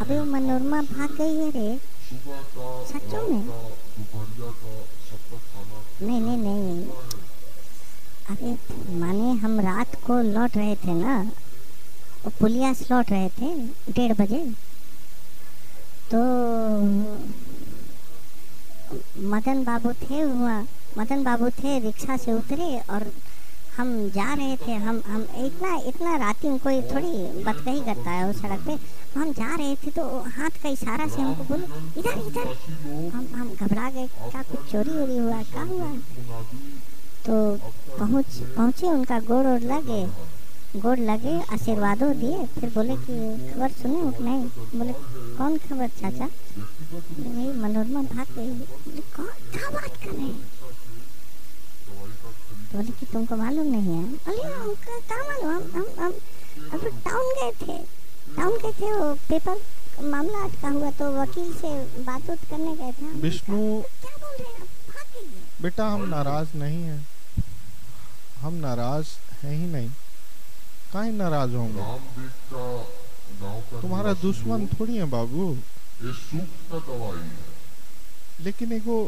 अबे वो मनोरमा भाग गई है रे। सुबह का सच्चों रात में? का दोपहरिया का सबका खाना नहीं नहीं नहीं। अरे माने हम रात को लौट रहे थे ना? पुलिया लौट रहे थे, डेढ़ बजे। तो मदन बाबू थे, वहाँ, मदन बाबू थे, रिक्शा से उतरे और हम जा रहे थे। हम हम इतना इतना राती में कोई थोड़ी बतकही करता है, उस सड़क पे। हम जा रहे थे तो हाथ का इशारा से हमको बोले, इधर इधर। हम हम घबरा गए, क्या कुछ चोरी वोरी हुआ, क्या हुआ? तो पहुँच, पहुँचे उनका गोड़ और लगे। गोड़ लगे आशीर्वादों दिए। फिर बोले कि खबर सुने हो नहीं बोले कौन खबर चाचा? नहीं मनोरमा भाग गई। बोले कौन? क्या बात कर रहे हैं? तो बोले कि तुमको मालूम नहीं है। अरे हमका क्या मालूम? हम हम हम अब तो टाउन गए थे। टाउन गए थे वो पेपर मामला अटका हुआ तो वकील से बात उत करने गए थे विष्णु क्या बोल रहे हैं? भाग बेटा हम नाराज़ नहीं हैं। हम नाराज़ हैं ही नहीं। काहे नाराज़ होंगे? तुम्हारा दुश्मन थोड़ी है बाबू। ये सूख का दवाई है। लेकिन एगो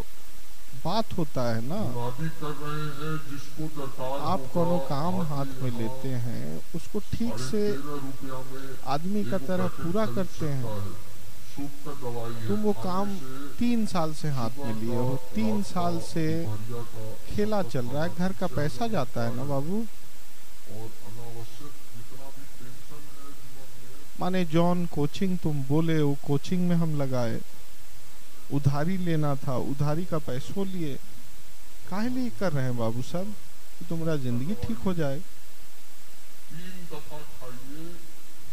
बात होता है ना। कर रहे हैं जिसको आप कोनो काम हाथ में लेते हैं उसको ठीक से आदमी का तरह पूरा करते हैं। है। है, तुम वो काम तीन साल से हाथ में लिए हो तीन साल से खेला चल रहा है घर का पैसा जाता है ना बाबू और अनावश्यक जितना भी टेंशन है जीवन में माने, जॉन, कोचिंग तुम बोले, वो कोचिंग में हम लगाए। उधारी लेना था, उधारी का पैसों लिए। काहे लिए कर रहे हैं बाबू साहब? कि तुम्हारा ज़िंदगी ठीक हो जाए।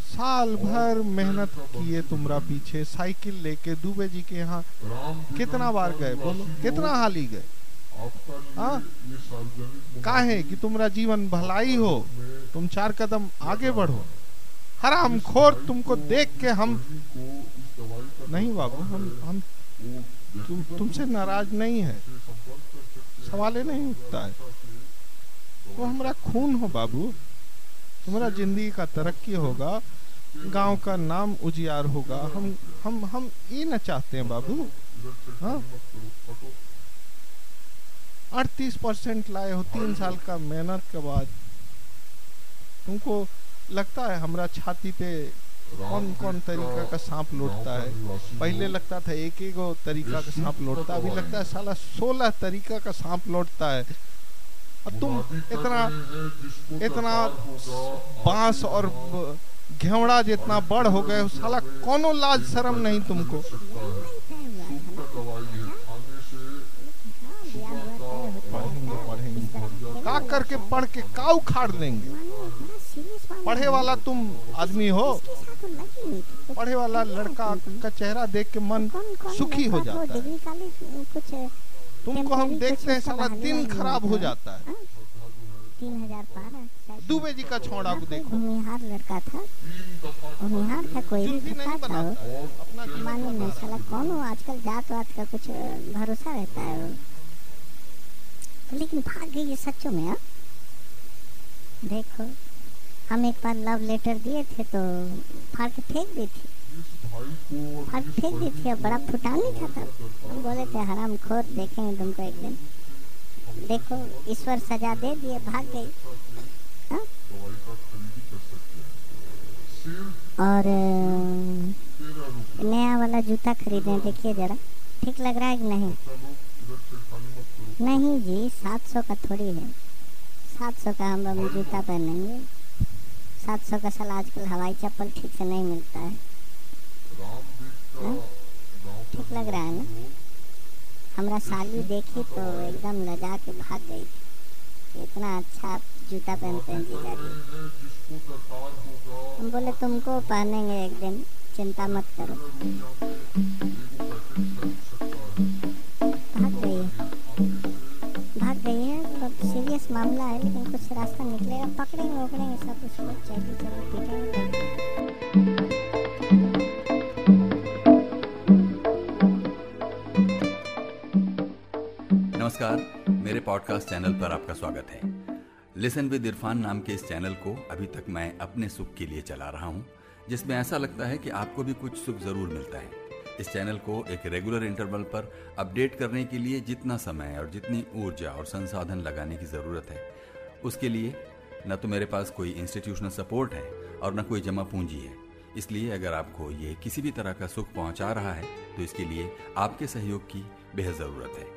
साल भर मेहनत किए तुमरा पीछे, साइकिल लेके दुबे जी के यहाँ। कितना बार गए? बोलो, कितना हाली गए? हाँ? काहे कि तुम्हारा जीवन भलाई हो? तुम चार कदम आगे बढ़ो। हराम खोर तुमको देख के हम नहीं बाबू, हम हम तुम, तुमसे नाराज़ नहीं है। सवाल नहीं उठता है। वो हमारा खून हो बाबू। तुम्हारा ज़िंदगी का तरक्की होगा, गाँव का नाम उजियार होगा। हम हम हम ये न चाहते हैं बाबू। हाँ? अड़तीस परसेंट लाए हो, तीन साल का मेहनत के बाद। तुमको लगता है हमारा छाती पे कौन कौन तरीका का सांप लौटता है। पहले लगता था एक एक गो तरीका का सांप लौटता अभी लगता है साला सोलह तरीका का सांप लौटता है। और तुम इतना इतना बाँस और घेवड़ा जितना बड़ हो गए साला कोनो लाज शर्म नहीं तुमको। पढ़ेंगे पढ़ेंगे। का करके पढ़ के का उखाड़ देंगे। पढ़े वाला तुम आदमी हो। पढ़े वाला लड़का का चेहरा देख के मन सुखी हो जाता है तुमको हम देखते हैं उसका दिन खराब हो? जाता है। तीन हज़ार दुबे जी का छोड़ा को देखो। भूमिहार लड़का था। भूमिहार था कोई भी नहीं था मालूम नहीं साला कौन हो? आजकल जात वात का कुछ भरोसा रहता है तो लेकिन भाग गई है सच्चों में हाँ देखो। हम एक बार लव लेटर दिए थे तो फाड़ के फेंक दी थी। फाड़ फेंक दी थी अब बड़ा फुटानी था। तब हम बोले थे, हराम खोर, देखेंगे तुमको एक दिन। देखो, ईश्वर सजा दे दिए, भाग गई। हाँ? और नया वाला जूता खरीदे देखिए जरा। ठीक लग रहा है कि नहीं? नहीं जी, सात सौ का थोड़ी है। सात सौ का हम हम जूता पहनेंगे। सात सौ का साल आजकल हवाई चप्पल ठीक से नहीं मिलता है। हाँ? ठीक लग रहा है ना? हमारा साली देखी तो एकदम लजा के भाग गई थी। इतना अच्छा जूता पहनते हैं जीजा जी हम बोले, तुमको पहनेंगे एक दिन, चिंता मत करो। मामला है, लेकिन कुछ रास्ता निकलेगा, पकड़ेंगे, उकड़ेंगे, सब उसको जल्दी जल्दी पीटेंगे नमस्कार, मेरे पॉडकास्ट चैनल पर आपका स्वागत है। लिसन विद इरफान नाम के इस चैनल को अभी तक मैं अपने सुख के लिए चला रहा हूँ, जिसमें ऐसा लगता है कि आपको भी कुछ सुख ज़रूर मिलता है। इस चैनल को एक रेगुलर इंटरवल पर अपडेट करने के लिए जितना समय और जितनी ऊर्जा और संसाधन लगाने की ज़रूरत है। उसके लिए न तो मेरे पास कोई इंस्टीट्यूशनल सपोर्ट है और न कोई जमा पूंजी है। इसलिए अगर आपको ये किसी भी तरह का सुख पहुँचा रहा है तो इसके लिए आपके सहयोग की बेहद ज़रूरत है।